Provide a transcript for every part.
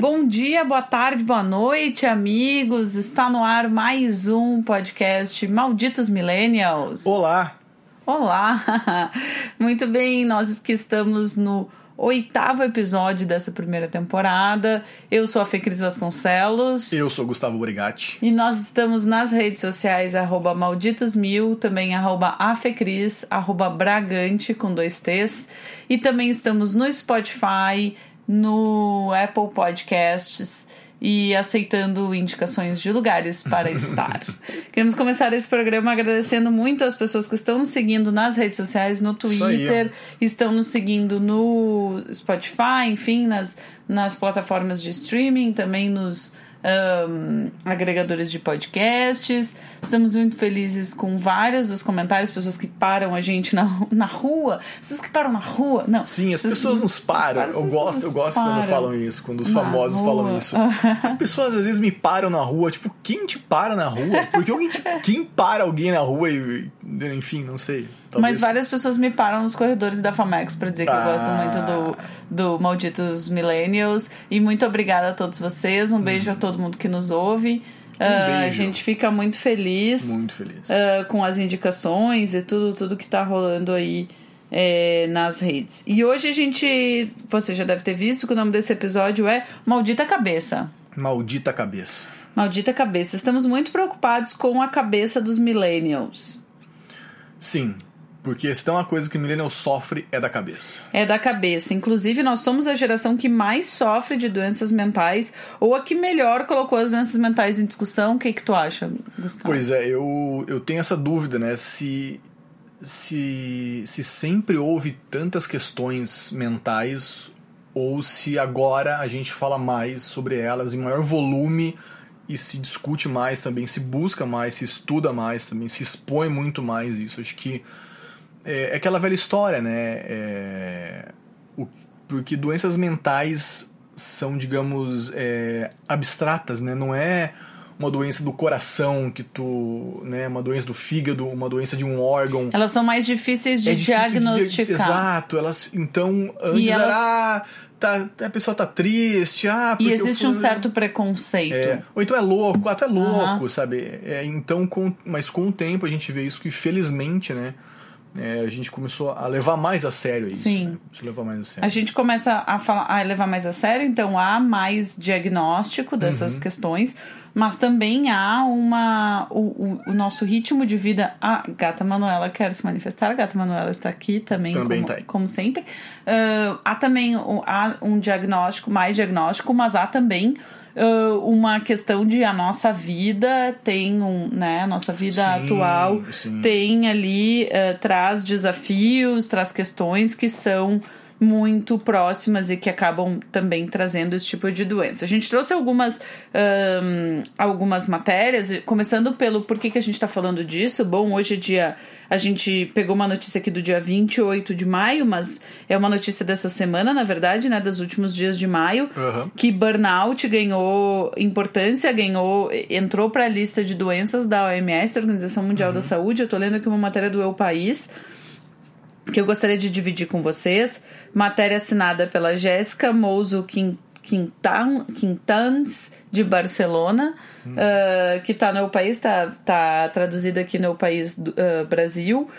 Bom dia, boa tarde, boa noite, amigos. Está no ar mais um podcast Malditos Millennials. Olá! Olá! Muito bem, nós que estamos no oitavo episódio dessa primeira temporada. Eu sou a Fê Cris Vasconcelos. Eu sou Gustavo Brigatti. E nós estamos nas redes sociais, arroba malditosmil, também arroba afecris, arroba bragante, com dois T's. E também estamos no Spotify, no Apple Podcasts e aceitando indicações de lugares para estar. Queremos começar esse programa agradecendo muito as pessoas que estão nos seguindo nas redes sociais, no Twitter, estão nos seguindo no Spotify, enfim, nas, nas plataformas de streaming, também nos um, agregadores de podcasts. Estamos muito felizes com vários dos comentários, pessoas que param a gente na, na rua, pessoas que param na rua. Não, Sim, as pessoas nos param. Eu gosto, eu gosto quando falam isso, quando os famosos rua. falam isso. As pessoas às vezes me param na rua, tipo, quem te para na rua? Porque alguém te, quem para alguém na rua e, enfim, não sei. Talvez. Mas várias pessoas me param nos corredores da Famex para dizer que ah. eu gosto muito do, do Malditos Millennials. E muito obrigada a todos vocês. Um beijo a todo mundo que nos ouve. Um uh, a gente fica muito feliz. Muito feliz. Uh, com as indicações e tudo, tudo que tá rolando aí é, nas redes. E hoje a gente. Você já deve ter visto que o nome desse episódio é Maldita Cabeça. Maldita Cabeça. Maldita Cabeça. Estamos muito preocupados com a cabeça dos millennials. Sim, porque se tem uma coisa que o millennial sofre é da cabeça. É da cabeça. Inclusive, nós somos a geração que mais sofre de doenças mentais, ou a que melhor colocou as doenças mentais em discussão. O que, que tu acha, Gustavo? Pois é, eu, eu tenho essa dúvida, né? Se, se, se sempre houve tantas questões mentais, ou se agora a gente fala mais sobre elas em maior volume e se discute mais também, se busca mais, se estuda mais também, se expõe muito mais isso. Acho que é, é aquela velha história, né? É, o, porque doenças mentais são, digamos, é, abstratas, né? Não é uma doença do coração que tu, né, uma doença do fígado, uma doença de um órgão. Elas são mais difíceis de é diagnosticar. De, exato, elas então antes elas... era ah, tá, a pessoa tá triste, ah, E existe um certo preconceito. É, ou então é louco, ah, tu é louco, uhum. sabe? É, então com, mas com o tempo a gente vê isso que felizmente, né, é, a gente começou a levar mais a sério isso. Sim. Né? levar mais a sério. A gente começa a, falar, a levar mais a sério, então há mais diagnóstico dessas uhum. questões, mas também há uma. O, o, o, nosso ritmo de vida. A gata Manuela quer se manifestar, a gata Manuela está aqui também, também como, tá como sempre. Uh, há também há um diagnóstico, mais diagnóstico, mas há também uh, uma questão de a nossa vida tem um, né, a nossa vida sim, atual sim. tem ali, uh, traz desafios, traz questões que são muito próximas e que acabam também trazendo esse tipo de doença. A gente trouxe algumas, um, algumas matérias, começando pelo por que, que a gente está falando disso. Bom, hoje é dia a gente pegou uma notícia aqui do dia 28 de maio, mas é uma notícia dessa semana, na verdade, né? Dos últimos dias de maio, uhum. que burnout ganhou importância, ganhou, entrou para a lista de doenças da OMS, Organização Mundial uhum. da Saúde. Eu tô lendo aqui uma matéria do Eu País que eu gostaria de dividir com vocês. Matéria assinada pela Jéssica Mouso Quintans de Barcelona, hum. uh, que está no país, está tá traduzida aqui no país do, uh, Brasil.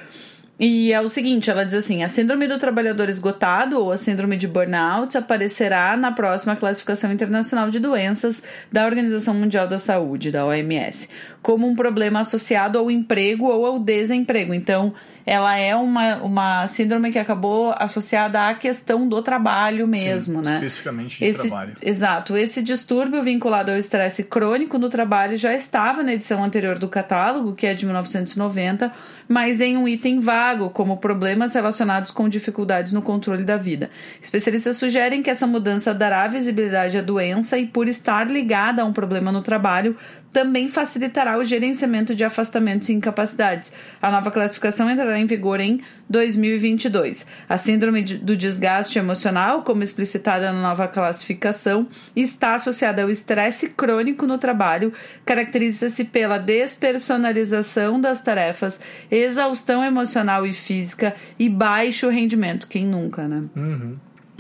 E é o seguinte, ela diz assim: a síndrome do trabalhador esgotado ou a síndrome de burnout aparecerá na próxima classificação internacional de doenças da Organização Mundial da Saúde, da OMS, como um problema associado ao emprego ou ao desemprego. Então, ela é uma, uma síndrome que acabou associada à questão do trabalho mesmo, Sim, né? Especificamente de esse, trabalho. Exato. Esse distúrbio vinculado ao estresse crônico no trabalho já estava na edição anterior do catálogo, que é de 1990, mas em um item vago, como problemas relacionados com dificuldades no controle da vida. Especialistas sugerem que essa mudança dará visibilidade à doença e, por estar ligada a um problema no trabalho, também facilitará o gerenciamento de afastamentos e incapacidades. A nova classificação entrará em vigor em 2022. A síndrome do desgaste emocional, como explicitada na nova classificação, está associada ao estresse crônico no trabalho, caracteriza-se pela despersonalização das tarefas, exaustão emocional e física e baixo rendimento. Quem nunca, né? Uhum.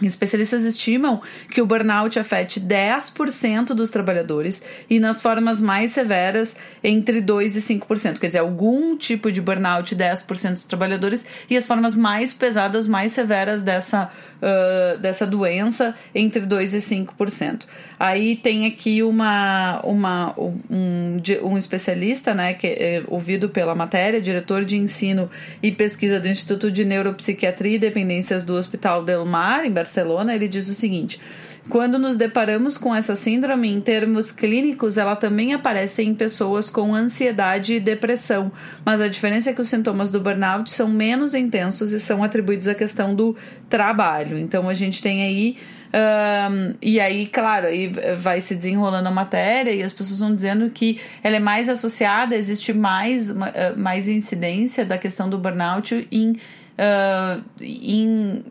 Especialistas estimam que o burnout afete 10% dos trabalhadores e, nas formas mais severas, entre 2% e 5%. Quer dizer, algum tipo de burnout, 10% dos trabalhadores, e as formas mais pesadas, mais severas dessa, uh, dessa doença, entre 2% e 5%. Aí tem aqui uma, uma, um, um especialista, né, que é ouvido pela matéria, diretor de ensino e pesquisa do Instituto de Neuropsiquiatria e Dependências do Hospital Del Mar, em Barcelona, ele diz o seguinte. Quando nos deparamos com essa síndrome, em termos clínicos, ela também aparece em pessoas com ansiedade e depressão, mas a diferença é que os sintomas do burnout são menos intensos e são atribuídos à questão do trabalho. Então a gente tem aí um, e aí, claro, aí vai se desenrolando a matéria e as pessoas vão dizendo que ela é mais associada, existe mais, mais incidência da questão do burnout em, uh, em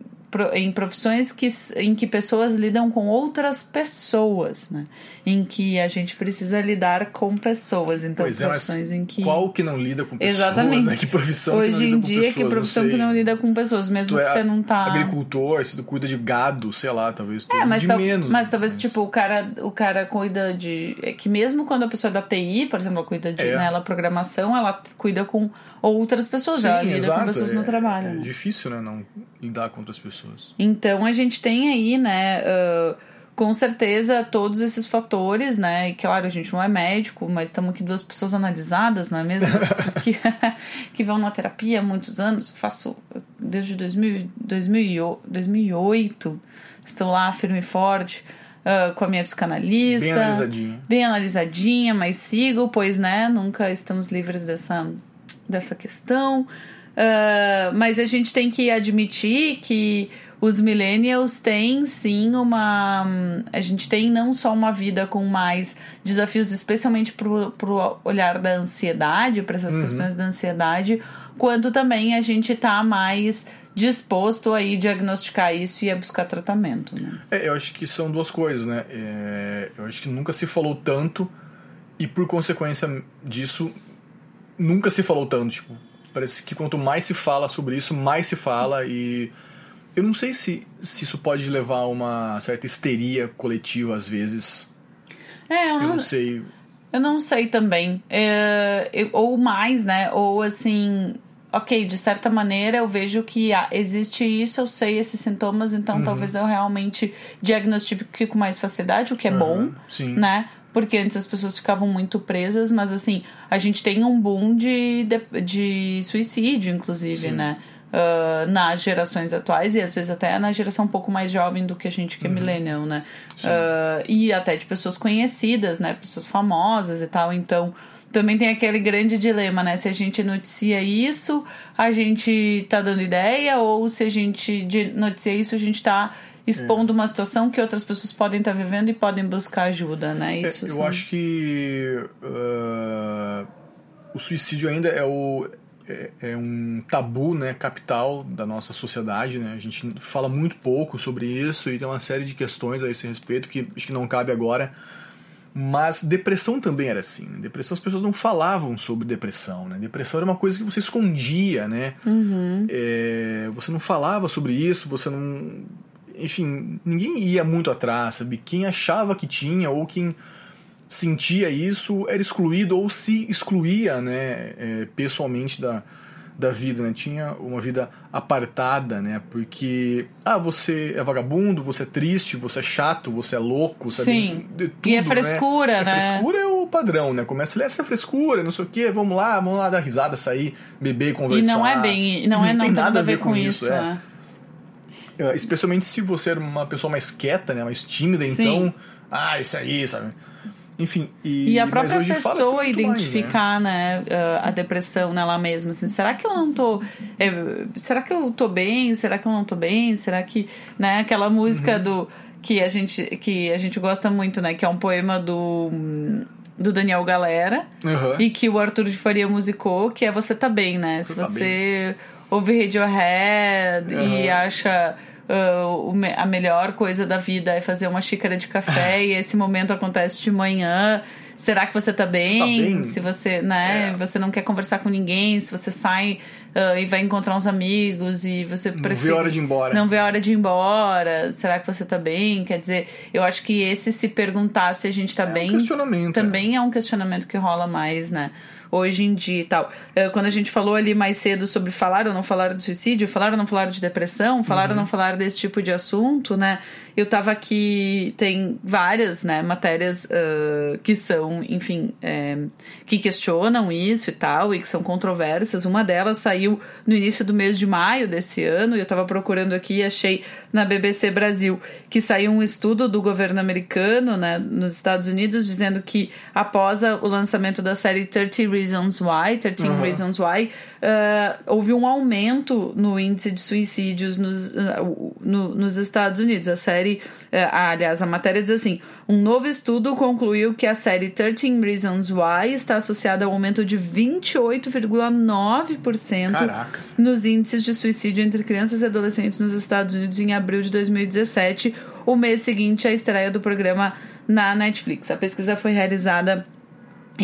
em profissões que, em que pessoas lidam com outras pessoas, né? Em que a gente precisa lidar com pessoas. Então, pois profissões é, em que. Qual que não lida com pessoas? Exatamente. Né? Que profissão Hoje que não em lida dia, com pessoas? que profissão que não lida com pessoas, mesmo que é você não tá. Agricultor, se tu cuida de gado, sei lá, talvez tu é, mas de tal, menos. Mas talvez, tipo, o cara, o cara cuida de. É que mesmo quando a pessoa é da TI, por exemplo, ela cuida de É. né, ela programação, ela cuida com outras pessoas, Sim, ela lida exato. com pessoas é, no trabalho. É né? difícil, né? Não lidar com outras pessoas. Então a gente tem aí, né, uh, com certeza todos esses fatores, né? E claro, a gente não é médico, mas estamos aqui duas pessoas analisadas, não é mesmo? As pessoas que, que vão na terapia há muitos anos, faço desde 2000, 2000, 2008, estou lá firme e forte. uh, com a minha psicanalista. Bem analisadinho. Bem analisadinha, mas sigo, pois, né, nunca estamos livres dessa, dessa questão. Uh, mas a gente tem que admitir que os millennials têm sim uma. A gente tem não só uma vida com mais desafios, especialmente pro, pro olhar da ansiedade, para essas questões da ansiedade, quanto também a gente tá mais disposto aí diagnosticar isso e a buscar tratamento. Né? É, eu acho que são duas coisas, né? É, eu acho que nunca se falou tanto e por consequência disso nunca se falou tanto. Tipo, parece que quanto mais se fala sobre isso, mais se fala e eu não sei se, se isso pode levar a uma certa histeria coletiva às vezes. É, eu Eu não, não sei. eu não sei também. É, eu- ou mais, né? Ou assim, ok, de certa maneira eu vejo que ah, existe isso, eu sei esses sintomas, então talvez eu realmente diagnostique com mais facilidade, o que é bom, Uhum, sim. né? Porque antes as pessoas ficavam muito presas, mas assim, a gente tem um boom de, de, de suicídio, inclusive, Sim. né? Ah, nas gerações atuais e às vezes até na geração um pouco mais jovem do que a gente que é millennial, né? Ah, e até de pessoas conhecidas, né? Pessoas famosas e tal. Então, também tem aquele grande dilema, né? Se a gente noticia isso, a gente tá dando ideia, ou se a gente noticia isso, a gente tá expondo uma situação que outras pessoas podem estar vivendo e podem buscar ajuda, né? É, Isso eu sim. acho que ah, o suicídio ainda é o é, é um tabu né capital da nossa sociedade né a gente fala muito pouco sobre isso e tem uma série de questões a esse respeito que acho que não cabe agora mas depressão também era assim né? depressão as pessoas não falavam sobre depressão né depressão era uma coisa que você escondia né É, você não falava sobre isso você não enfim ninguém ia muito atrás sabe quem achava que tinha ou quem sentia isso era excluído ou se excluía né, é, pessoalmente da, da vida, né? Tinha uma vida apartada, né? Porque, ah, você é vagabundo, você é triste, você é chato, você é louco, sabe? Sim. Tudo, E é frescura, né? né? É frescura é o padrão, né? Começa a ler essa frescura, não sei o quê, vamos lá, vamos lá dar risada, sair, beber, E conversar. não é bem, não, é não tem nada a ver com isso, é. né? É, Especialmente se você era uma pessoa mais quieta, né? Mais tímida, Sim. então. Ah, isso aí, sabe? Enfim. E, E a própria pessoa muito mais, né? identificar, né, a depressão nela mesma, assim, será que eu não tô, é, será que eu tô bem, será que eu não tô bem, será que, né, aquela música Uhum. do, que a gente, que a gente gosta muito, né, que é um poema do, do Daniel Galera Aham. e que o Arthur de Faria musicou, que é Você Tá Bem, né? Se Tá você ouve Radiohead e Aham. acha me- a melhor coisa da vida é fazer uma xícara de café e esse momento acontece de manhã. Será que você tá bem? bem? Se você, né, É. você não quer conversar com ninguém, se você sai ah, e vai encontrar uns amigos e você Não prefere vê a hora de ir embora. não vê a hora de ir embora. Será que você tá bem? Quer dizer, eu acho que esse se perguntar se a gente tá É um bem questionamento, também é um questionamento que rola mais, né? Hoje em dia e tal. Eh, Quando a gente falou ali mais cedo sobre falar ou não falar de suicídio, falar ou não falar de depressão, falar Uhum. ou não falar desse tipo de assunto, né? Eu tava aqui, tem várias, né, matérias ah, que são, enfim, eh, que questionam isso e tal, e que são controversas. Uma delas saiu no início do mês de maio desse ano, e eu tava procurando aqui e achei na BBC Brasil que saiu um estudo do governo americano, né, nos Estados Unidos, dizendo que após o lançamento da série 30 Reasons Why, 13 Uhum. Reasons Why, ah, houve um aumento no índice de suicídios nos, ah, no- nos Estados Unidos. A série, ah, aliás, a matéria diz assim: um novo estudo concluiu que a série 13 Reasons Why está associada ao aumento de 28,9% Caraca. nos índices de suicídio entre crianças e adolescentes nos Estados Unidos em abril de 2017, o mês seguinte à estreia do programa na Netflix. A pesquisa foi realizada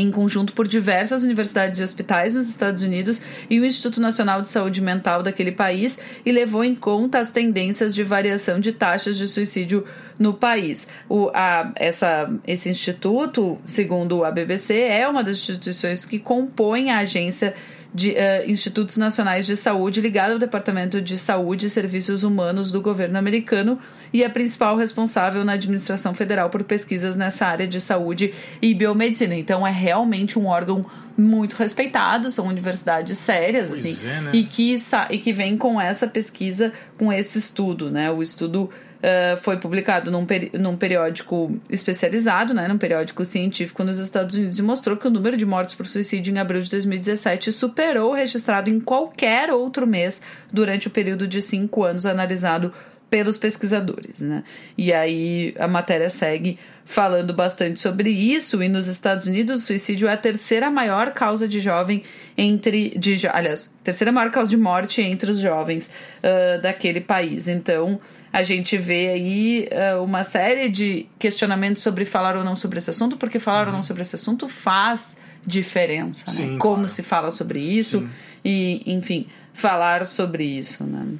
em conjunto por diversas universidades e hospitais nos Estados Unidos e o Instituto Nacional de Saúde Mental daquele país e levou em conta as tendências de variação de taxas de suicídio no país. O, a, essa, esse instituto, segundo a BBC, é uma das instituições que compõem a agência de eh, Institutos Nacionais de Saúde ligado ao Departamento de Saúde e Serviços Humanos do governo americano e a principal responsável na administração federal por pesquisas nessa área de saúde e biomedicina. Então é realmente um órgão muito respeitado, são universidades sérias Pois assim, é, né? e que e que vem com essa pesquisa, com esse estudo, né? O estudo Uh, foi publicado num, peri- num periódico especializado, né, num periódico científico nos Estados Unidos, e mostrou que o número de mortes por suicídio em abril de 2017 superou o registrado em qualquer outro mês durante o período de cinco anos analisado pelos pesquisadores. Né? E aí a matéria segue falando bastante sobre isso, e nos Estados Unidos o suicídio é a terceira maior causa de jovem entre. De, aliás, terceira maior causa de morte entre os jovens uh, daquele país. Então a gente vê aí uh, uma série de questionamentos sobre falar ou não sobre esse assunto, porque falar ou não sobre esse assunto faz diferença, né? Sim, Como claro. se fala sobre isso Sim. e, enfim, falar sobre isso, né?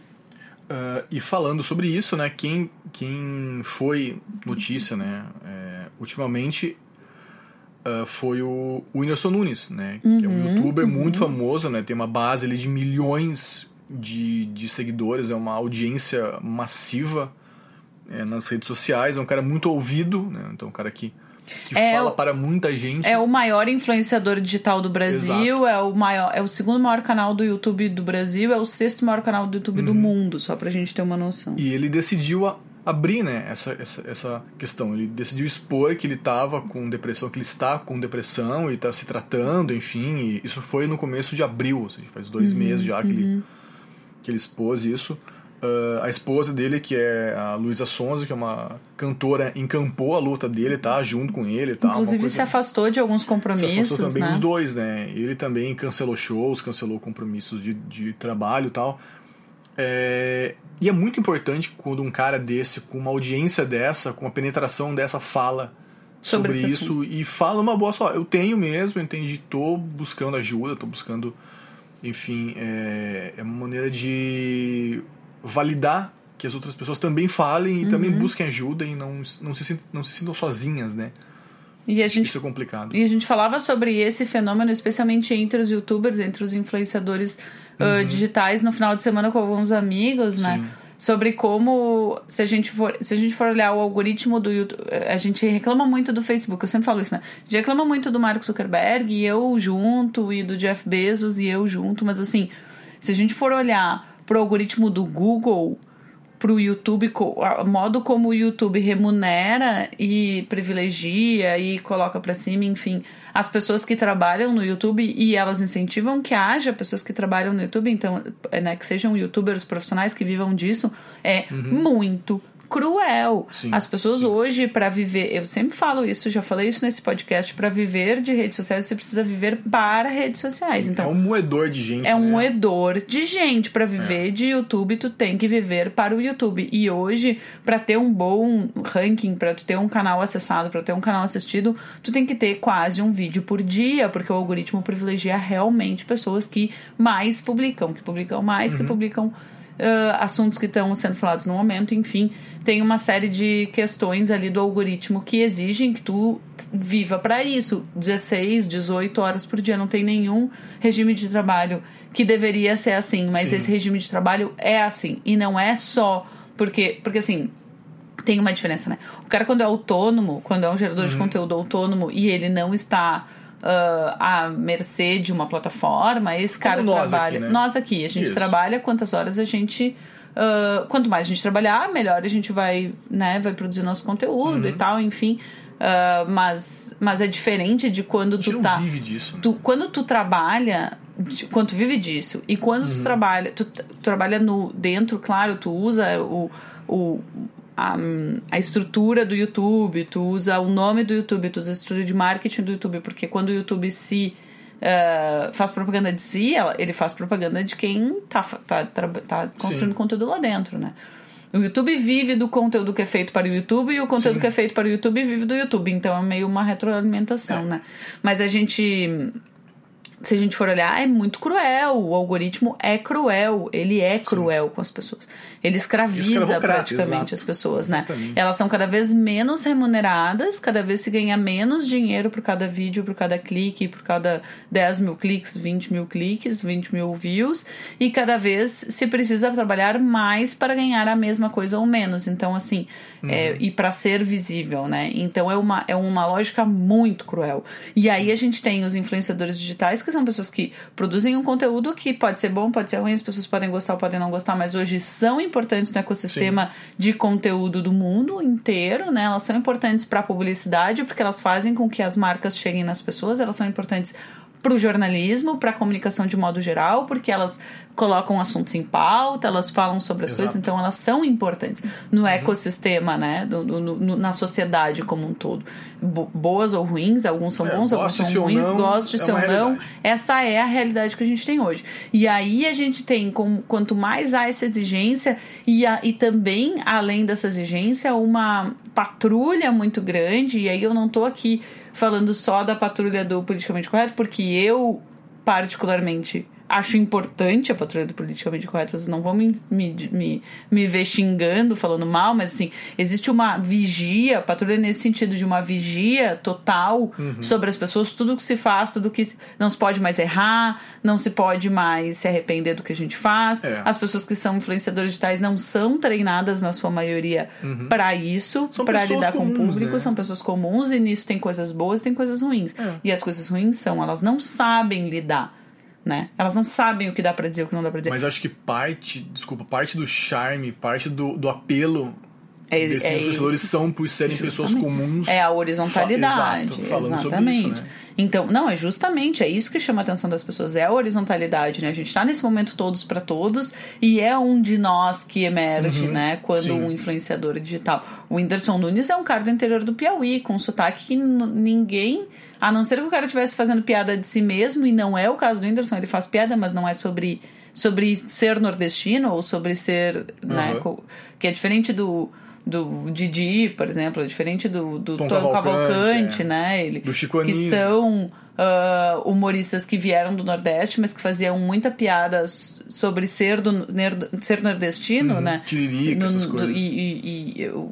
Ah, e falando sobre isso, né, quem, quem foi notícia, né, é, ultimamente ah, foi o Whindersson Nunes, né, que é um youtuber muito famoso, né, tem uma base ali de milhões de, de seguidores, é uma audiência massiva é, nas redes sociais, é um cara muito ouvido, né, então um cara que, que É fala o- para muita gente. É o maior influenciador digital do Brasil, é o maior, é o segundo maior canal do YouTube do Brasil, é o sexto maior canal do YouTube do mundo, só pra gente ter uma noção. E ele decidiu a- abrir né, essa, essa, essa questão. Ele decidiu expor que ele estava com depressão, que ele está com depressão e está se tratando, enfim. E isso foi no começo de abril, ou seja, faz dois meses já que, ele, que ele expôs isso. Ah, a esposa dele, que é a Luísa Sonza, que é uma cantora, encampou a luta dele, tá? Junto com ele e tal. uma Inclusive coisa- se afastou de alguns se compromissos, afastou também né? os dois, né? Ele também cancelou shows, cancelou compromissos de, de trabalho e tal. É, E é muito importante quando um cara desse, com uma audiência dessa, com uma penetração dessa, fala Sobre sobre, isso e fala uma boa só. Eu tenho mesmo, entendi, tô buscando ajuda, tô buscando. Enfim, é, é uma maneira de validar que as outras pessoas também falem e também Uhum. busquem ajuda e não, não, se, não se sintam sozinhas, né? E a gente Isso é complicado. E a gente falava sobre esse fenômeno, especialmente entre os youtubers, entre os influenciadores uh, digitais, no final de semana com alguns amigos, né? Sobre como, se a, gente for, se a gente for olhar o algoritmo do YouTube, a gente reclama muito do Facebook, eu sempre falo isso, né? A gente reclama muito do Mark Zuckerberg e eu junto, e do Jeff Bezos e eu junto, mas assim, se a gente for olhar pro algoritmo do Google, pro YouTube, o modo como o YouTube remunera e privilegia e coloca pra cima, enfim, as pessoas que trabalham no YouTube e elas incentivam que haja pessoas que trabalham no YouTube, então, é, né, que sejam youtubers profissionais que vivam disso, é muito cruel. Sim, As pessoas hoje, para viver, eu sempre falo isso, já falei isso nesse podcast, para viver de redes sociais, você precisa viver para redes sociais. então, é um moedor de gente. é um né? moedor de gente. Para viver de YouTube, tu tem que viver para o YouTube. E hoje, para ter um bom ranking, para tu ter um canal acessado, para ter um canal assistido, tu tem que ter quase um vídeo por dia, porque o algoritmo privilegia realmente pessoas que mais publicam, que publicam mais, que publicam ah, assuntos que estão sendo falados no momento, enfim, tem uma série de questões ali do algoritmo que exigem que tu viva para isso, 16, 18 horas por dia, não tem nenhum regime de trabalho que deveria ser assim, mas Sim. esse regime de trabalho é assim e não é só porque porque assim, tem uma diferença, né? O cara, quando é autônomo, quando é um gerador Uhum. de conteúdo autônomo e ele não está ah, à mercê de uma plataforma, esse cara nós trabalha. aqui, né? Nós aqui, a gente Isso. trabalha quantas horas a gente. ah, quanto mais a gente trabalhar, melhor a gente vai, né, vai produzir nosso conteúdo Uhum. e tal, enfim. Ah, mas, mas é diferente de quando A gente tu não tá vive disso. né? tu, quando tu trabalha, quando tu vive disso, e quando Uhum. tu trabalha, tu, tu trabalha no dentro, claro, tu usa o, o a, a estrutura do YouTube, tu usa o nome do YouTube, tu usa a estrutura de marketing do YouTube, porque quando o YouTube se eh, faz propaganda de si, ele faz propaganda de quem tá, tá, tá construindo Sim. conteúdo lá dentro, né? O YouTube vive do conteúdo que é feito para o YouTube e o conteúdo Sim. que é feito para o YouTube vive do YouTube. Então é meio uma retroalimentação, É. né? Mas a gente se a gente for olhar, é muito cruel. O algoritmo é cruel. Ele é cruel com as pessoas. Ele escraviza praticamente exato. as pessoas, Exatamente. né? Elas são cada vez menos remuneradas, cada vez se ganha menos dinheiro por cada vídeo, por cada clique, por cada 10 mil cliques, 20 mil cliques, 20 mil views, e cada vez se precisa trabalhar mais para ganhar a mesma coisa ou menos. Então, assim, é, e para ser visível, né? Então é uma, é uma lógica muito cruel. E aí a gente tem os influenciadores digitais, que são pessoas que produzem um conteúdo que pode ser bom, pode ser ruim, as pessoas podem gostar ou podem não gostar, mas hoje são importantes no ecossistema de conteúdo do mundo inteiro, né? Elas são importantes para a publicidade, porque elas fazem com que as marcas cheguem nas pessoas, elas são importantes para o jornalismo, para a comunicação de modo geral, porque elas colocam assuntos em pauta, elas falam sobre as Exato. coisas, então elas são importantes no ecossistema, né? Do- no- no- na sociedade como um todo. Bo- boas ou ruins, alguns são É, bons, alguns são ou ruins, não, goste-se é ou uma não. realidade. Essa é a realidade que a gente tem hoje. E aí a gente tem, com, quanto mais há essa exigência, e, a- e também, além dessa exigência, uma patrulha muito grande, e aí eu não tô aqui falando só da patrulha do politicamente correto, porque eu, particularmente, acho importante a patrulha do politicamente correto, vocês não vão me, me, me, me ver xingando, falando mal, mas assim, existe uma vigia, patrulha nesse sentido de uma vigia total sobre as pessoas, tudo que se faz, tudo que não se pode mais errar, não se pode mais se arrepender do que a gente faz. É. As pessoas que são influenciadores digitais não são treinadas na sua maioria para isso, para lidar com o comuns, público, né? são pessoas comuns e nisso tem coisas boas, tem coisas ruins. É. E as coisas ruins são, elas não sabem lidar, né? Elas não sabem o que dá pra dizer o que não dá pra dizer. Mas acho que parte, desculpa, parte do charme, parte do, do apelo É- desses é influenciadores isso. são por serem pessoas Justamente. comuns. É a horizontalidade. Fa- exato, falando sobre exatamente. isso, né? Então, não, é justamente, é isso que chama a atenção das pessoas, é a horizontalidade, né? A gente tá nesse momento todos para todos e é um de nós que emerge, né? Quando Uhum. sim. um influenciador digital. O Whindersson Nunes é um cara do interior do Piauí, com um sotaque que ninguém. A não ser que o cara estivesse fazendo piada de si mesmo, e não é o caso do Whindersson, ele faz piada, mas não é sobre, sobre ser nordestino ou sobre ser. Né, Uhum. co- que é diferente do. Do Didi, por exemplo, diferente do, do Tom Tom Cavalcante, é. né? Ele, Do Chico que são ah, humoristas que vieram do Nordeste, mas que faziam muita piada sobre ser, do, ner- ser nordestino, né? tiririca, essas do- coisas. E, e- e o,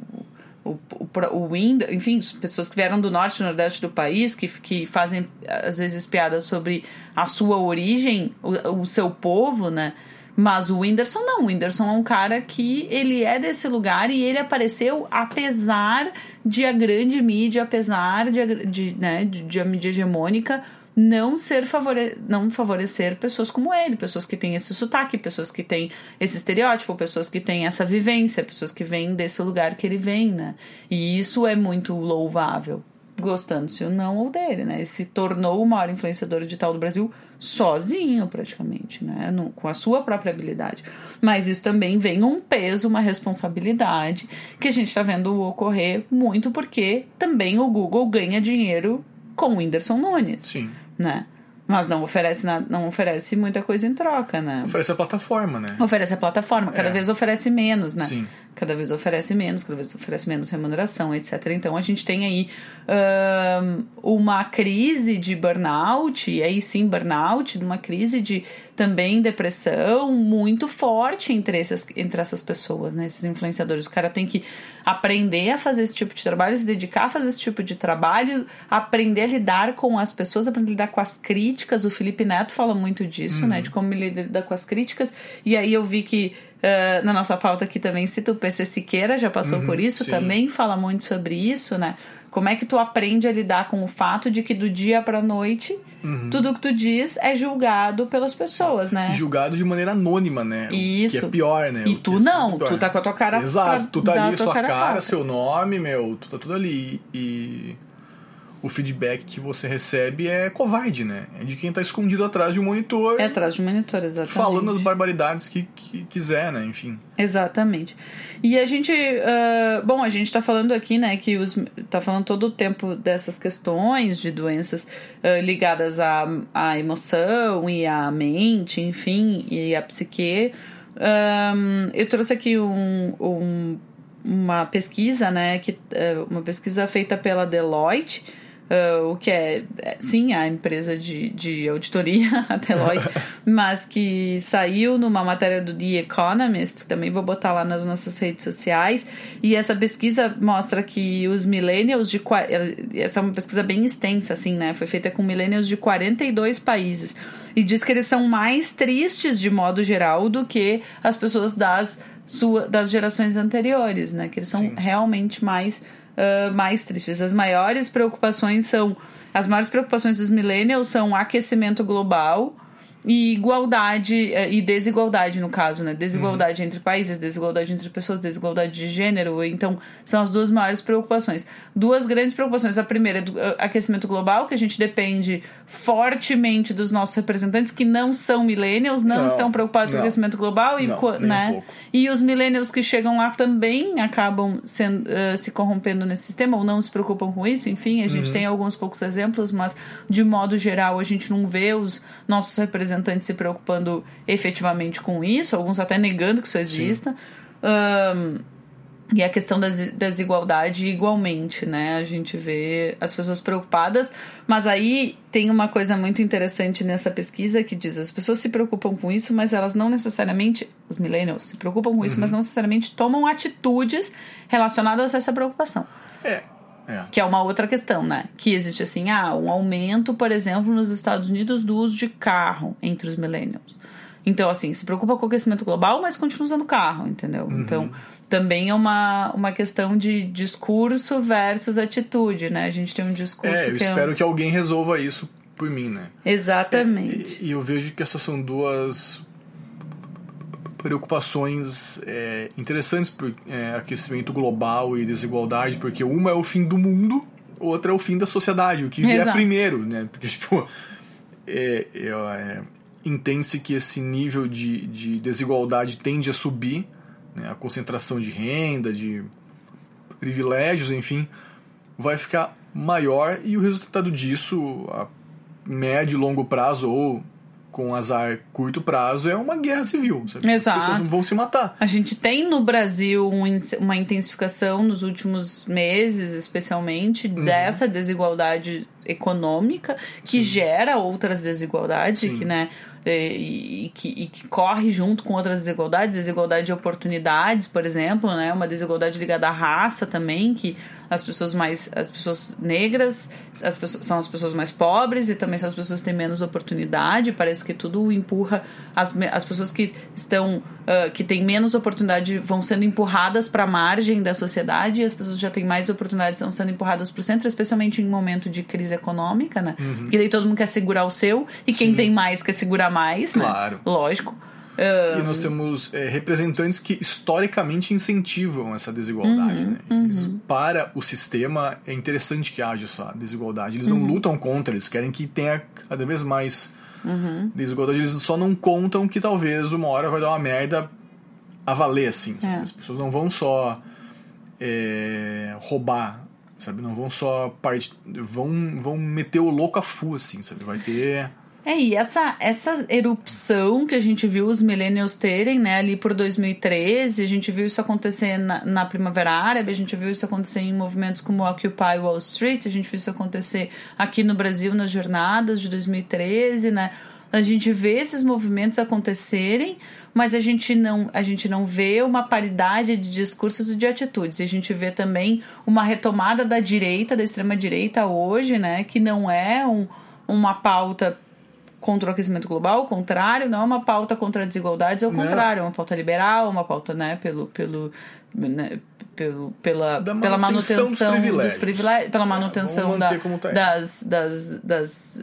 o, o, o Wind, enfim, pessoas que vieram do norte e nordeste do país, que, que fazem às vezes piadas sobre a sua origem, o, o seu povo, né? Mas o Whindersson não, o Whindersson é um cara que ele é desse lugar e ele apareceu apesar de a grande mídia, apesar de, a de, né, de, de a mídia hegemônica não ser favore não favorecer pessoas como ele, pessoas que têm esse sotaque, pessoas que têm esse estereótipo, pessoas que têm essa vivência, pessoas que vêm desse lugar que ele vem, né? E isso é muito louvável, gostando-se ou não ou dele, né? Ele se tornou o maior influenciador digital do Brasil sozinho praticamente, né? No, com a sua própria habilidade. Mas isso também vem um peso, uma responsabilidade que a gente está vendo ocorrer muito porque também o Google ganha dinheiro com o Whindersson Nunes. Sim. Né? Mas não oferece nada, não oferece muita coisa em troca, né? Oferece a plataforma, né? Oferece a plataforma, cada É. vez oferece menos, né? Sim. Cada vez oferece menos, cada vez oferece menos remuneração, etc. Então a gente tem aí ahn, uma crise de burnout, e aí sim burnout, uma crise de também depressão muito forte entre, essas, entre essas pessoas, né? Esses influenciadores. O cara tem que aprender a fazer esse tipo de trabalho, se dedicar a fazer esse tipo de trabalho, aprender a lidar com as pessoas, aprender a lidar com as críticas. O Felipe Neto fala muito disso, Uhum. né? De como ele lida com as críticas. E aí eu vi que ah, na nossa pauta aqui também cita o PC Siqueira, já passou por isso, Uhum, sim. também fala muito sobre isso, né? Como é que tu aprende a lidar com o fato de que do dia pra noite Uhum. tudo que tu diz é julgado pelas pessoas, né? Julgado de maneira anônima, né? O Isso. Que é pior, né? E O tu é não, pior. tu tá com a tua cara Exato, pra tu tá ali, sua cara cara, seu nome, meu, tu tá tudo ali. E o feedback que você recebe é covarde, né? É de quem tá escondido atrás de um monitor É atrás de monitor, exatamente. falando as barbaridades que, que quiser, né? Enfim. Exatamente. E a gente, ah, bom, a gente tá falando aqui, né, que os, tá falando todo o tempo dessas questões de doenças ah, ligadas à, à emoção e à mente, enfim, e à psique. Ahn, eu trouxe aqui um, um- uma pesquisa, né, que, ah, uma pesquisa feita pela Deloitte, ah, o que é, é, sim, a empresa de, de auditoria, a Deloitte, mas que saiu numa matéria do The Economist, que também vou botar lá nas nossas redes sociais, e essa pesquisa mostra que os millennials de... qua- Essa é uma pesquisa bem extensa, assim, né? Foi feita com millennials de 42 países. E diz que eles são mais tristes, de modo geral, do que as pessoas das, sua, das gerações anteriores, né? Que eles são Sim. realmente mais ah, mais tristes. As maiores preocupações são. As maiores preocupações dos millennials são aquecimento global e igualdade eh, e desigualdade no caso, né? Desigualdade entre países, desigualdade entre pessoas, desigualdade de gênero. Então, são as duas maiores preocupações. Duas grandes preocupações. A primeira é do eh, aquecimento global, que a gente depende fortemente dos nossos representantes que não são millennials, não, Não, estão preocupados com o não. aquecimento global e Não, um né? pouco. E os millennials que chegam lá também acabam sendo, eh, se corrompendo nesse sistema ou não se preocupam com isso. Enfim, a gente tem alguns poucos exemplos, mas de modo geral a gente não vê os nossos representantes se preocupando efetivamente com isso, alguns até negando que isso exista. Ahn, e a questão da desi- desigualdade igualmente, né? A gente vê as pessoas preocupadas, mas aí tem uma coisa muito interessante nessa pesquisa que diz: as pessoas se preocupam com isso, mas elas não necessariamente, os millennials se preocupam com isso, mas não necessariamente tomam atitudes relacionadas a essa preocupação. É. É. Que é uma outra questão, né? Que existe assim, ah, um aumento, por exemplo, nos Estados Unidos do uso de carro entre os millennials. Então, assim, se preocupa com o aquecimento global, mas continua usando carro, entendeu? Uhum. Então, também é uma, uma questão de discurso versus atitude, né? A gente tem um discurso É, eu que espero que alguém resolva isso por mim, né? é... Exatamente. E, e eu vejo que essas são duas preocupações é, interessantes por é, aquecimento global e desigualdade, porque uma é o fim do mundo, outra é o fim da sociedade, o que Exato. primeiro, né? Porque, tipo, é, é, é, entende-se que esse nível de, de desigualdade tende a subir, né? a concentração de renda, de privilégios, enfim, vai ficar maior e o resultado disso, a médio e longo prazo ou com azar curto prazo, é uma guerra civil. Sabe? Exato. As pessoas vão se matar. A gente tem no Brasil um uma intensificação nos últimos meses, especialmente, Uhum. dessa desigualdade econômica que gera outras desigualdades Sim. que, né, e, e que, e que corre junto com outras desigualdades, desigualdade de oportunidades, por exemplo, né, uma desigualdade ligada à raça também, que as pessoas mais as pessoas negras as pessoas, são as pessoas mais pobres e também são as pessoas que têm menos oportunidade. Parece que tudo empurra as, as pessoas que estão ah, que têm menos oportunidade vão sendo empurradas para a margem da sociedade e as pessoas que já têm mais oportunidades estão sendo empurradas para o centro especialmente em momento de crise econômica né porque daí todo mundo quer segurar o seu e quem Uhum. Sim. tem mais quer segurar mais Claro. né lógico Ah, E nós temos é, representantes que historicamente incentivam essa desigualdade. Uhum, né? Eles, para o sistema, é interessante que haja essa desigualdade. Eles Uhum. não lutam contra, eles querem que tenha cada vez mais Uhum. Desigualdade, eles só não contam que talvez uma hora vai dar uma merda a valer, assim. É. As pessoas não vão só é, roubar, sabe? Não vão só part... vão, vão meter o louco a full, assim, sabe? Vai ter... É, e essa, essa erupção que a gente viu os millennials terem, né, ali por 2013, a gente viu isso acontecer na, na Primavera Árabe, a gente viu isso acontecer em movimentos como Occupy Wall Street, a gente viu isso acontecer aqui no Brasil nas jornadas de 2013, né? A gente vê esses movimentos acontecerem, mas a gente não, a gente não vê uma paridade de discursos e de atitudes. E a gente vê também uma retomada da direita, da extrema direita hoje, né, que não é um, uma pauta contra o aquecimento global, ao contrário, não é uma pauta contra desigualdades, ao Não. contrário, é uma pauta liberal, uma pauta, né, pelo, pelo, né, pelo pela, Da pela manutenção dos manutenção privilégios. dos privilégios, pela manutenção da, tá das, das, das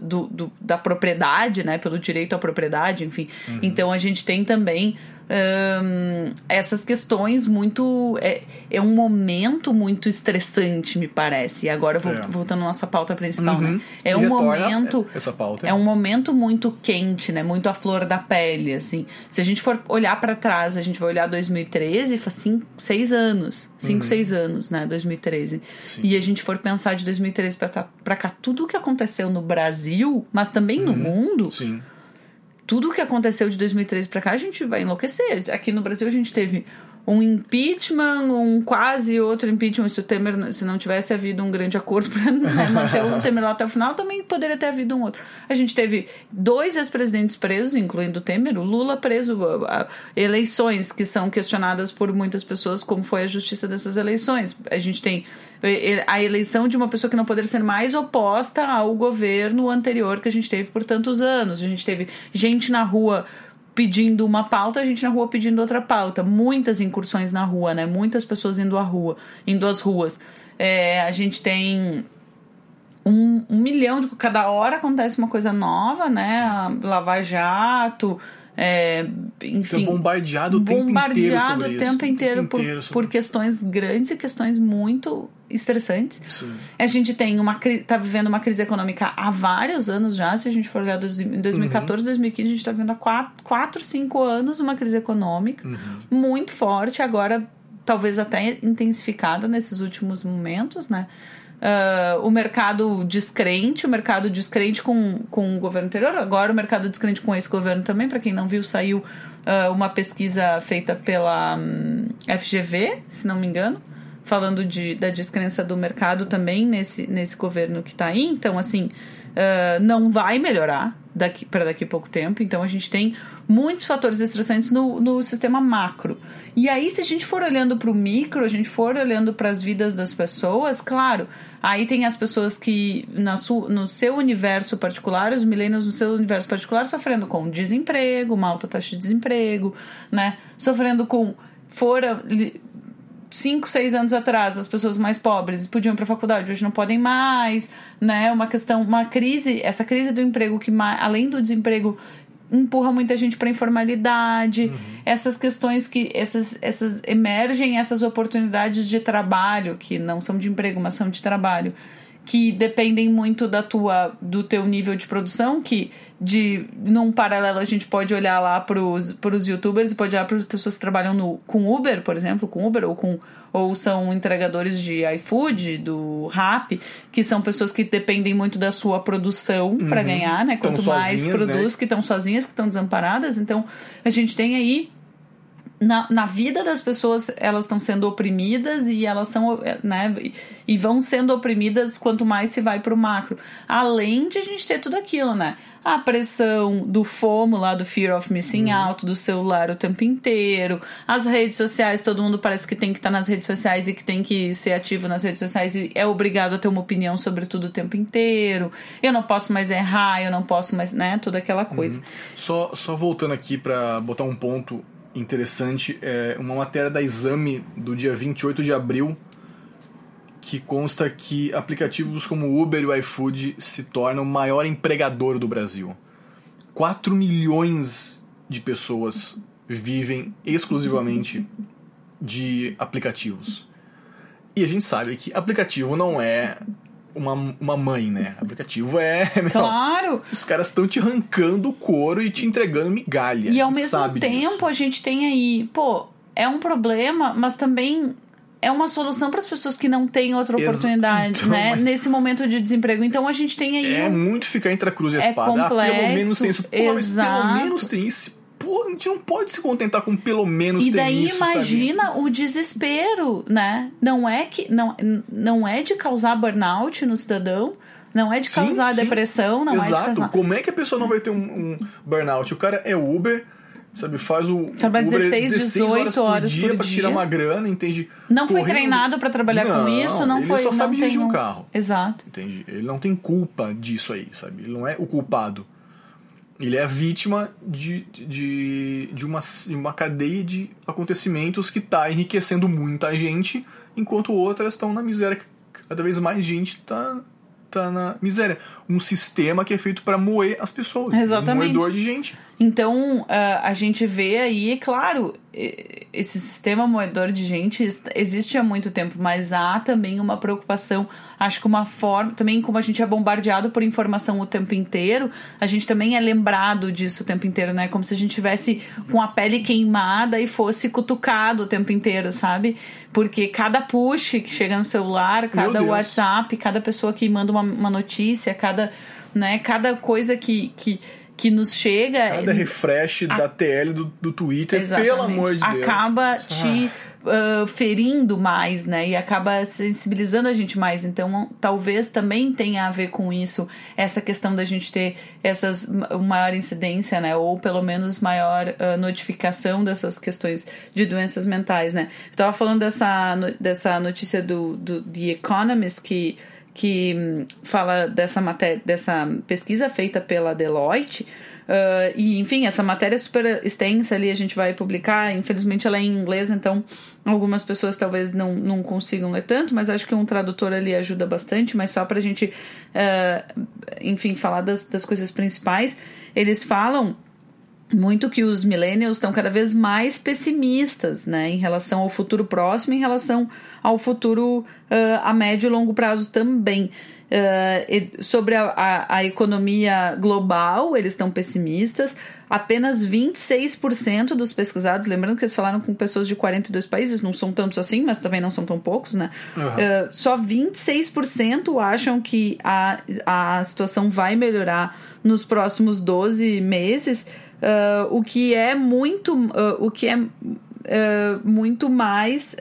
do, do- da propriedade, né, pelo direito à propriedade, enfim. Uhum. Então a gente tem também hum, essas questões muito é, é um momento muito estressante, me parece. E agora É. voltando à nossa pauta principal, Uhum. né? É Que um momento essa pauta. é um momento muito quente, né? Muito à flor da pele, assim. Se a gente for olhar pra trás, a gente vai olhar 2013, faz cinco, seis anos. Cinco, seis anos, né? 2013. Uhum. Sim. E a gente for pensar de 2013 pra, cá- pra cá, tudo o que aconteceu no Brasil, mas também no mundo, Sim. Tudo o que aconteceu de 2013 pra cá, a gente vai enlouquecer. Aqui no Brasil a gente teve um impeachment, um quase outro impeachment. Se o Temer, se não tivesse havido um grande acordo para manter o Temer lá até o final, também poderia ter havido um outro. A gente teve dois ex-presidentes presos, incluindo o Temer, o Lula preso, eleições que são questionadas por muitas pessoas como foi a justiça dessas eleições. A gente tem a eleição de uma pessoa que não poderia ser mais oposta ao governo anterior que a gente teve por tantos anos. A gente teve gente na rua pedindo uma pauta, a gente na rua pedindo outra pauta. Muitas incursões na rua, né? Muitas pessoas indo à rua, indo às ruas. É, a gente tem um, um milhão de. Cada hora acontece uma coisa nova, né? Lava Jato, é, enfim. Então, bombardeado o tempo inteiro bombardeado sobre o tempo inteiro por, inteiro por questões grandes e questões muito estressantes. Sim. A gente tem uma cri- tá vivendo uma crise econômica há vários anos já. Se a gente for olhar dos- em 2014, 2015, a gente está vendo há 4, 5 anos uma crise econômica muito forte, agora talvez até intensificada nesses últimos momentos, né? Ah, o mercado descrente, o mercado descrente com, com o governo anterior, agora o mercado descrente com esse governo também, para quem não viu, saiu ah, uma pesquisa feita pela hum, FGV, se não me engano, falando de, da descrença do mercado também nesse, nesse governo que está aí. Então, assim, ah, não vai melhorar daqui para daqui a pouco tempo. Então, a gente tem muitos fatores estressantes no, no sistema macro. E aí, se a gente for olhando para o micro, a gente for olhando para as vidas das pessoas, claro, aí tem as pessoas que na su, no seu universo particular, os milênios no seu universo particular, sofrendo com desemprego, uma alta taxa de desemprego, né? Sofrendo com fora cinco, seis anos atrás, as pessoas mais pobres podiam ir para a faculdade, hoje não podem mais, né? Uma questão, uma crise, essa crise do emprego que, além do desemprego, empurra muita gente para informalidade, essas questões que essas, essas emergem essas oportunidades de trabalho que não são de emprego, mas são de trabalho que dependem muito da tua do teu nível de produção que de num paralelo a gente pode olhar lá para os youtubers e pode olhar para as pessoas que trabalham no, com Uber por exemplo com Uber ou com ou são entregadores de iFood do Rap que são pessoas que dependem muito da sua produção para ganhar né? Quanto mais sozinhas, né? produz que estão sozinhas que estão desamparadas. Então a gente tem aí na, na vida das pessoas elas estão sendo oprimidas e elas são né e- vão sendo oprimidas quanto mais se vai pro macro. Além de a gente ter tudo aquilo né? A pressão do FOMO lá do Fear of Missing Out do celular o tempo inteiro. As redes sociais todo mundo parece que tem que estar nas redes sociais e que tem que ser ativo nas redes sociais e é obrigado a ter uma opinião sobre tudo o tempo inteiro. Eu não posso mais errar eu não posso mais né toda aquela coisa. Só, só voltando aqui para botar um ponto interessante, é uma matéria da Exame do dia 28 de abril que consta que aplicativos como Uber e o iFood se tornam o maior empregador do Brasil. 4 milhões de pessoas vivem exclusivamente de aplicativos. E a gente sabe que aplicativo não é uma, uma mãe, né? Aplicativo é. Meu, Claro! Os caras estão te arrancando o couro e te entregando migalha. E ao mesmo tempo disso. a gente tem aí, pô, é um problema, mas também é uma solução para as pessoas que não têm outra oportunidade, então, né? mas- Nesse momento de desemprego. Então a gente tem aí É um- muito ficar entre a cruz e a É espada. Ah, pelo complexo, menos tem isso. Pô, mas pelo exato. menos tem isso. Pô, a gente não pode se contentar com pelo menos E ter daí isso, sabe? imagina o desespero, né? Não é que não, não é de causar burnout no cidadão, não é de Sim, causar sim. depressão, não é de Exato. causar Como é que a pessoa não vai ter um, um burnout? O cara é Uber, sabe, faz o Trabalha Uber 16, 16 horas 18 por horas dia por dia. tirar uma grana, entende? Não foi Correndo- treinado para trabalhar com Não, isso, não ele foi só não sabe dirigir um um- carro. Exato. Entende? Ele não tem culpa disso aí, sabe? Ele não é o culpado. Ele é a vítima de, de, de uma, uma cadeia de acontecimentos que está enriquecendo muita gente, enquanto outras estão na miséria. Cada vez mais gente está tá na miséria. Um sistema que é feito para moer as pessoas. Exatamente. Um moedor de gente. Então, a gente vê aí, claro, esse sistema moedor de gente existe há muito tempo, mas há também uma preocupação, acho que uma forma, também como a gente é bombardeado por informação o tempo inteiro, a gente também é lembrado disso o tempo inteiro, né? Como se a gente tivesse com a pele queimada e fosse cutucado o tempo inteiro, sabe? Porque cada push que chega no celular, cada. WhatsApp, cada pessoa que manda uma, uma notícia, cada, né, cada coisa que, que, que nos chega. Cada refresh da TL do, do Twitter, pelo amor de Deus. acaba te ah, ferindo mais, né? E acaba sensibilizando a gente mais. Então, talvez também tenha a ver com isso, essa questão da gente ter essas maior incidência, né? Ou pelo menos maior ah, notificação dessas questões de doenças mentais, né? Eu tava falando dessa, dessa notícia do, do The Economist que que hum, fala dessa matéria, dessa pesquisa feita pela Deloitte. Uh, e enfim, essa matéria é super extensa ali, a gente vai publicar. Infelizmente, ela é em inglês, então algumas pessoas talvez não, não consigam ler tanto, mas acho que um tradutor ali ajuda bastante. Mas só pra gente, uh, enfim, falar das, das coisas principais, eles falam muito que os millennials estão cada vez mais pessimistas, né, em relação ao futuro próximo, em relação ao futuro uh, a médio e longo prazo também. Uh, sobre a, a, a economia global, eles estão pessimistas. Apenas 26% dos pesquisados, lembrando que eles falaram com pessoas de 42 países, não são tantos assim, mas também não são tão poucos, né? Uhum. Uh, só 26% acham que a, a situação vai melhorar nos próximos 12 meses. Uh, o que é muito uh, o que é uh, muito mais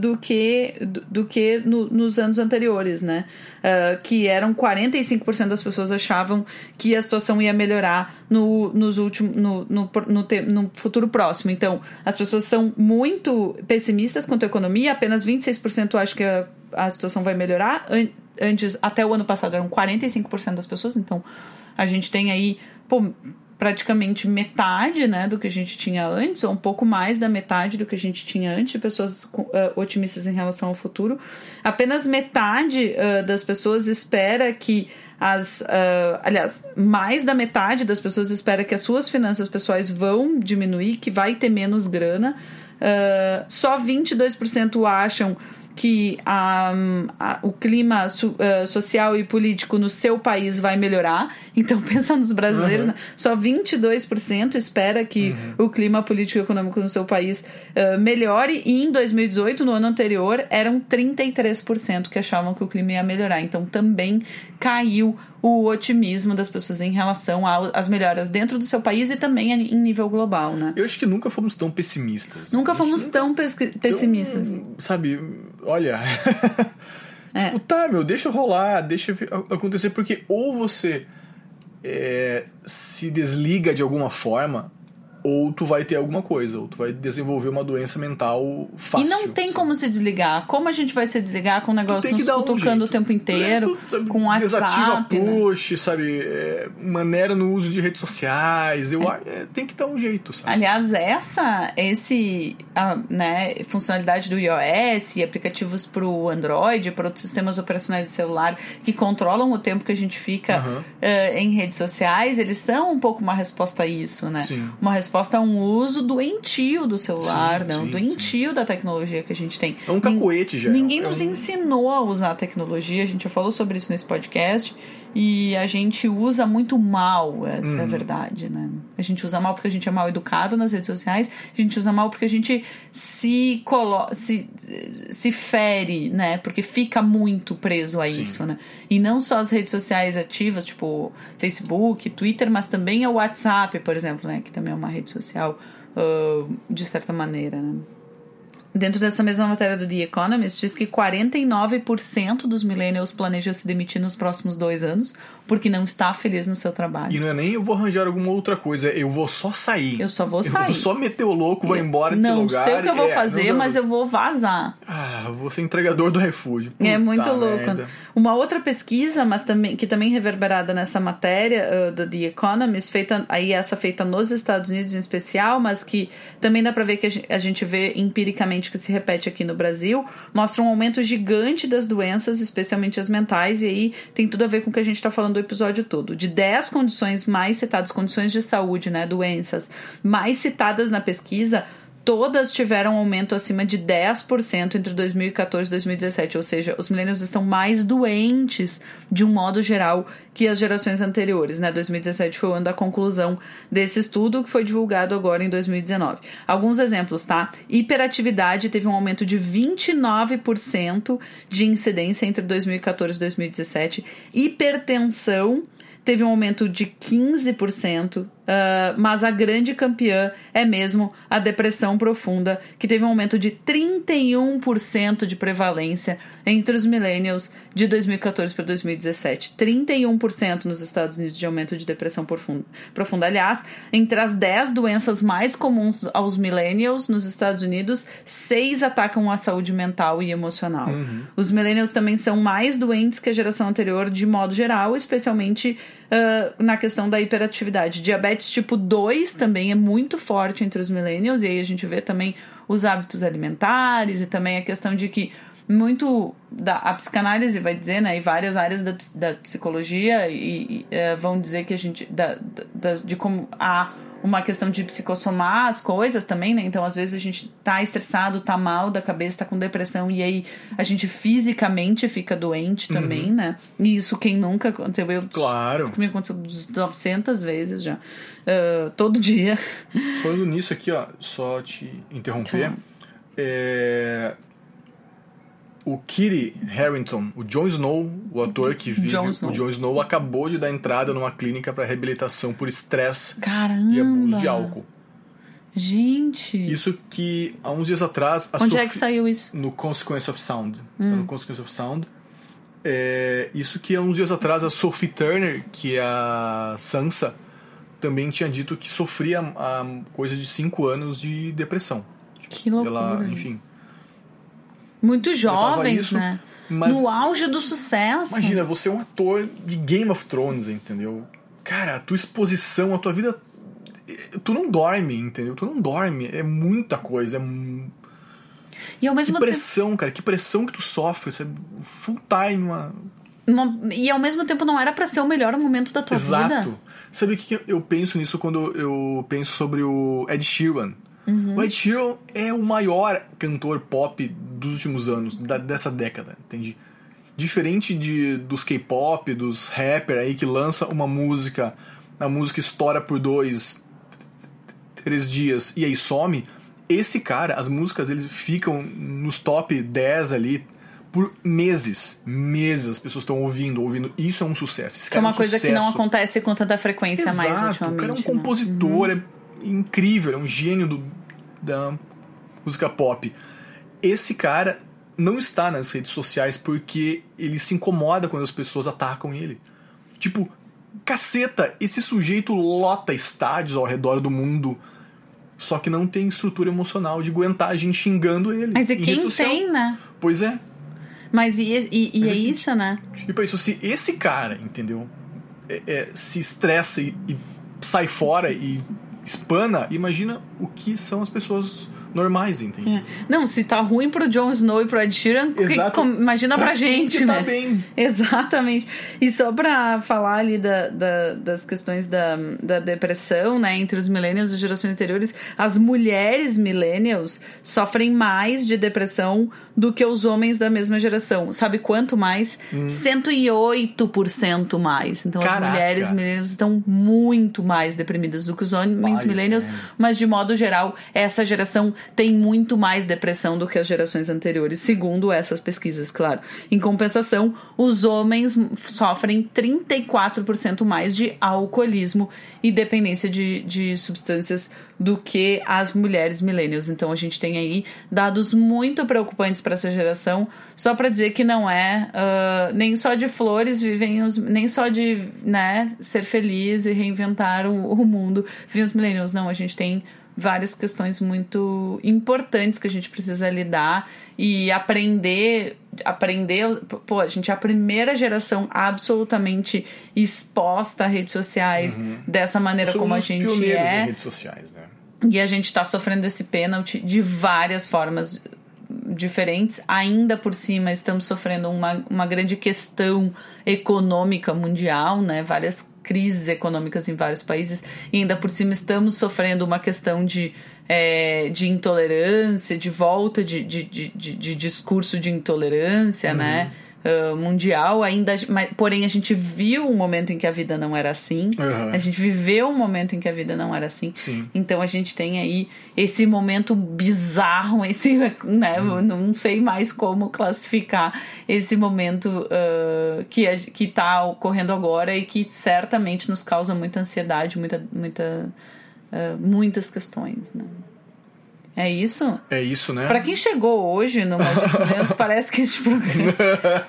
do que do, do que no, nos anos anteriores, né? que eram 45% das pessoas achavam que a situação ia melhorar no, nos últimos, no, no, no, no futuro próximo. Então, as pessoas são muito pessimistas quanto à economia, apenas 26% acham que a, a situação vai melhorar. Antes, até o ano passado, eram 45% das pessoas, então a gente tem aí. Pô, praticamente metade né, do que a gente tinha antes, ou um pouco mais da metade do que a gente tinha antes, de pessoas uh, otimistas em relação ao futuro. Apenas metade uh, das pessoas espera que as. Uh, aliás, mais da metade das pessoas espera que as suas finanças pessoais vão diminuir, que vai ter menos grana. só 22% acham que a, a, o clima so, uh, social e político no seu país vai melhorar. Então, pensa nos brasileiros, Uhum. né? só 22% espera que Uhum. o clima político e econômico no seu país uh, melhore. E em 2018, no ano anterior, eram 33% que achavam que o clima ia melhorar. Então, também caiu o otimismo das pessoas em relação às melhoras dentro do seu país e também em nível global, né? Eu acho que nunca fomos tão pessimistas. Nunca fomos tão pessimistas. Tão, sabe, olha. É. tipo, tá, meu, deixa rolar, deixa acontecer, porque ou você é, se desliga de alguma forma, ou tu vai ter alguma coisa, ou tu vai desenvolver uma doença mental fácil. E não tem sabe? como se desligar. Como a gente vai se desligar com o negócio nos um cutucando jeito. o tempo inteiro, É, tu, sabe, com WhatsApp, Desativa né? push, sabe? É, maneira no uso de redes sociais. Eu, é, tem que dar um jeito, sabe? Aliás, essa, esse, a, né, funcionalidade do iOS e aplicativos para o Android, para outros sistemas operacionais de celular que controlam o tempo que a gente fica Uhum. uh, em redes sociais, eles são um pouco uma resposta a isso, né? Sim. Uma resposta resposta a um uso doentio do celular, Sim, né? sim, doentio da tecnologia que a gente tem. É um cacoete já. Ninguém É nos ensinou a usar a tecnologia, a gente já falou sobre isso nesse podcast. E a gente usa muito mal, essa Uhum. é a verdade, né? A gente usa mal porque a gente é mal educado nas redes sociais, a gente usa mal porque a gente se, colo se, se fere, né? Porque fica muito preso a Sim. isso, né? E não só as redes sociais ativas, tipo Facebook, Twitter, mas também o WhatsApp, por exemplo, né? Que também é uma rede social, ah, de certa maneira, né? Dentro dessa mesma matéria do The Economist, diz que 49% dos millennials planejam se demitir nos próximos dois anos porque não está feliz no seu trabalho. E não é nem eu vou arranjar alguma outra coisa, é eu vou só sair. Eu só vou Eu sair. vou só meter o louco, vou embora desse não lugar. sei o que eu vou é, fazer, não, mas eu vou vazar. Ah, vou ser entregador do refúgio. É Puta muito louco. merda. Uma outra pesquisa, mas também que também reverberada nessa matéria uh, do The Economist, feita aí essa feita nos Estados Unidos em especial, mas que também dá para ver que a gente vê empiricamente que se repete aqui no Brasil, mostra um aumento gigante das doenças, especialmente as mentais, e aí tem tudo a ver com o que a gente está falando do episódio todo. De 10 condições mais citadas, condições de saúde, né, doenças, mais citadas na pesquisa, todas tiveram um aumento acima de 10% entre 2014 e 2017, ou seja, os millennials estão mais doentes de um modo geral que as gerações anteriores, né? 2017 foi o ano da conclusão desse estudo que foi divulgado agora em 2019. Alguns exemplos, tá? Hiperatividade teve um aumento de 29% de incidência entre 2014 e 2017. Hipertensão teve um aumento de 15%, ah, mas a grande campeã é mesmo a depressão profunda, que teve um aumento de 31% de prevalência entre os millennials de 2014 para 2017. 31% nos Estados Unidos de aumento de depressão profunda. profunda. Aliás, entre as 10 doenças mais comuns aos millennials nos Estados Unidos, seis atacam a saúde mental e emocional. Os millennials também são mais doentes que a geração anterior de modo geral, especialmente ah, na questão da hiperatividade. Diabetes tipo 2 também é muito forte entre os millennials, e aí a gente vê também os hábitos alimentares e também a questão de que muito da a psicanálise vai dizer, né, e várias áreas da, da psicologia e, e, eh, vão dizer que a gente da, da- de como há uma questão de psicossomar as coisas também, né? Então, às vezes a gente tá estressado, tá mal da cabeça, tá com depressão e aí a gente fisicamente fica doente também, né? E isso quem nunca aconteceu, eu Claro. comigo aconteceu 900 vezes já. Ah, todo dia. Falando nisso aqui, ó, só te interromper. É... O Kitty Harrington, o Jon Snow, o ator que vive, Snow. o Jon Snow acabou de dar entrada numa clínica para reabilitação por estresse e abuso de álcool. Gente! Isso que há uns dias atrás a Onde é Sophie- que saiu isso? no Consequence of Sound. Tá no Consequence of Sound. É, isso que há uns dias atrás a Sophie Turner, que é a Sansa, também tinha dito que sofria há coisa de 5 anos de depressão. Que loucura. Ela, enfim. Muito jovens, isso, né? mas- No auge do sucesso. Imagina, você é um ator de Game of Thrones, entendeu? Cara, a tua exposição, a tua vida. Tu não dorme, entendeu? Tu não dorme. É muita coisa. É E ao Que mesmo tempo. pressão, cara. Que pressão que tu sofre. Você é full time, uma, Não- E ao mesmo tempo não era pra ser o melhor momento da tua Exato. vida. Sabe o que que eu penso nisso quando eu penso sobre o Ed Sheeran? Uhum. O Ed Sheeran é o maior cantor pop dos últimos anos, da- dessa década, entende? Diferente de, dos K-pop, dos rapper aí que lança uma música, a música estoura por dois, três dias e aí some. Esse cara, as músicas eles ficam nos top 10 ali por meses. Meses as pessoas estão ouvindo, ouvindo. Isso é um sucesso. Esse é cara uma um coisa que não sucesso. acontece com tanta frequência mais Exato, ultimamente. O cara é um né? compositor, é incrível, é um gênio do, da música pop. Esse cara não está nas redes sociais porque ele se incomoda quando as pessoas atacam ele. Tipo, caceta, esse sujeito lota estádios ao redor do mundo, só que não tem estrutura emocional de aguentar a gente xingando ele. Mas e quem tem, né? Pois é. Mas e, e, e Mas é é que- isso, né? Tipo isso, se esse cara, entendeu? é- é, se estressa e, e sai fora e espana, imagina o que são as pessoas normais, entende? É. Não, se tá ruim pro Jon Snow e pro Ed Sheeran, que, com, imagina pra, pra gente, que né? Tá bem. Exatamente. E só pra falar ali da, da, das questões da, da depressão, né, entre os millennials e gerações anteriores, as mulheres millennials sofrem mais de depressão do que os homens da mesma geração. Sabe quanto mais? Hum. 108% mais. Então Caraca. as mulheres millennials estão muito mais deprimidas do que os homens Pai, millennials, é. mas de modo geral, essa geração tem muito mais depressão do que as gerações anteriores, segundo essas pesquisas, claro. Em compensação, os homens sofrem 34% mais de alcoolismo e dependência de, de substâncias do que as mulheres millennials. Então a gente tem aí dados muito preocupantes para essa geração, só para dizer que não é uh, nem só de flores vivem os, nem só de né, ser feliz e reinventar o, o mundo vivem os millennials. Não, a gente tem várias questões muito importantes que a gente precisa lidar e aprender aprender pô a gente é a primeira geração absolutamente exposta a redes sociais uhum. dessa maneira como a gente é. em redes sociais né? E a gente está sofrendo esse pênalti de várias formas diferentes ainda por cima estamos sofrendo uma, uma grande questão econômica mundial né? Várias crises econômicas em vários países e ainda por cima estamos sofrendo uma questão de, é, de intolerância, de volta de, de, de, de discurso de intolerância, uhum. né? Uh, mundial, ainda, mas, porém a gente viu um momento em que a vida não era assim. Uhum. A gente viveu um momento em que a vida não era assim. Sim. Então a gente tem aí esse momento bizarro, esse, né, uhum. não sei mais como classificar esse momento uh, que que está ocorrendo agora e que certamente nos causa muita ansiedade, muita, muita, uh, muitas questões, né? É isso? É isso, né? Pra quem chegou hoje no Maldito Menos, parece que esse programa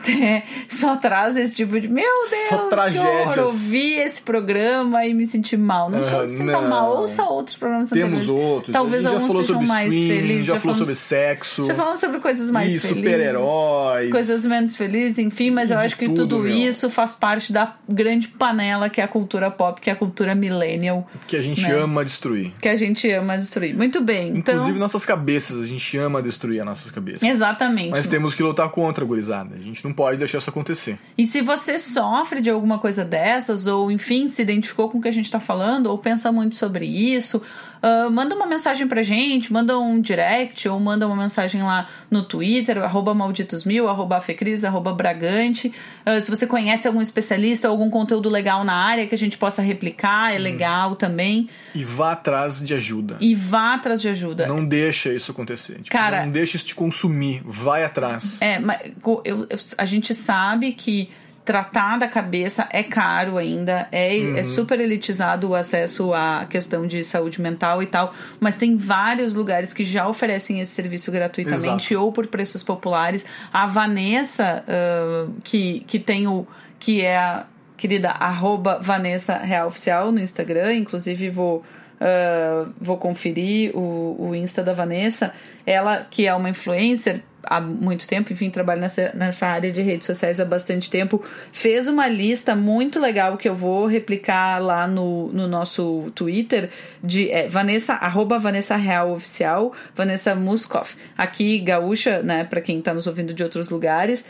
só traz esse tipo de. Meu Deus, só tragédias. que ouvir esse programa e me sentir mal. Não uh, se sinta mal, ouça outros programas Temos outros. Talvez alguns sejam sobre mais stream, felizes. Já, já falou sobre sexo. Já falamos sobre coisas mais e felizes. super-heróis. Coisas menos felizes, enfim, mas eu acho que tudo, tudo isso faz parte da grande panela que é a cultura pop, que é a cultura millennial. Que a gente né? ama destruir. Que a gente ama destruir. Muito bem. Inclusive, então... nossas cabeças. A gente ama destruir as nossas cabeças. Exatamente. Mas temos que lutar contra, gurizada. A gente não pode deixar isso acontecer. E se você sofre de alguma coisa dessas, ou enfim, se identificou com o que a gente está falando, ou pensa muito sobre isso, uh, manda uma mensagem pra gente, manda um direct, ou manda uma mensagem lá no Twitter, arroba malditosmil, arroba fecris, arroba bragante. Uh, se você conhece algum especialista, algum conteúdo legal na área que a gente possa replicar, é Sim. é legal também. E vá atrás de ajuda. E vá atrás de ajuda. Não deixa isso acontecer. Tipo, Cara, não deixa isso te consumir. Vai atrás. É, mas eu, eu, a gente sabe que tratar da cabeça é caro ainda, é, é uhum. é super elitizado o acesso à questão de saúde mental e tal, mas tem vários lugares que já oferecem esse serviço gratuitamente Exato. ou por preços populares. A Vanessa, uh, que, que tem o. que é a querida arroba Vanessa Real Oficial no Instagram, inclusive vou. Uh, vou conferir o, o Insta da Vanessa. Ela, que é uma influencer, há muito tempo, enfim, trabalha nessa, nessa área de redes sociais há bastante tempo, fez uma lista muito legal que eu vou replicar lá no, no nosso Twitter de é, Vanessa, arroba Vanessa Real Oficial, Vanessa Muskoff, aqui gaúcha, né, para quem está nos ouvindo de outros lugares,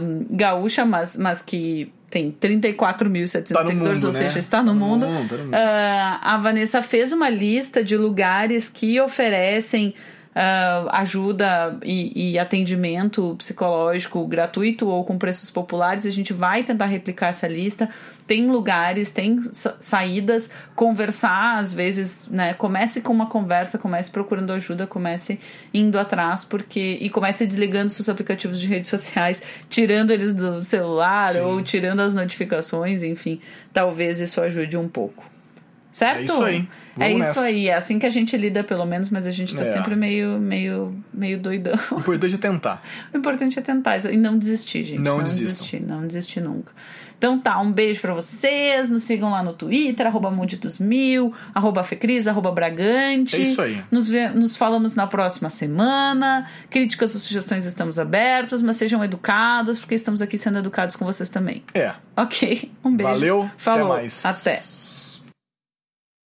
um, gaúcha, mas, mas que tem 34.700 tá seguidores, mundo, ou né? seja, está no tá mundo. No mundo, tá no mundo. Uh, a Vanessa fez uma lista de lugares que oferecem uh, ajuda e, e, atendimento psicológico gratuito ou com preços populares. A gente vai tentar replicar essa lista. Tem lugares, tem saídas, conversar às vezes, né? Comece com uma conversa, comece procurando ajuda, comece indo atrás, porque. E comece desligando seus aplicativos de redes sociais, tirando eles do celular Sim. ou tirando as notificações, enfim. Talvez isso ajude um pouco. Certo? É isso aí. É Vamos é isso nessa. aí, é assim que a gente lida, pelo menos, mas a gente tá é. sempre meio, meio, meio doidão. O importante é tentar. O importante é tentar e não desistir, gente. Não, não desistir, não desistir nunca. Então tá, um beijo para vocês, nos sigam lá no Twitter, arroba Mil, arroba Fecris, arroba Bragante. É isso aí. Nos, nos falamos na próxima semana. Críticas ou sugestões estamos abertos, mas sejam educados, porque estamos aqui sendo educados com vocês também. É. Ok, um beijo. Valeu, Falou. até mais. Até.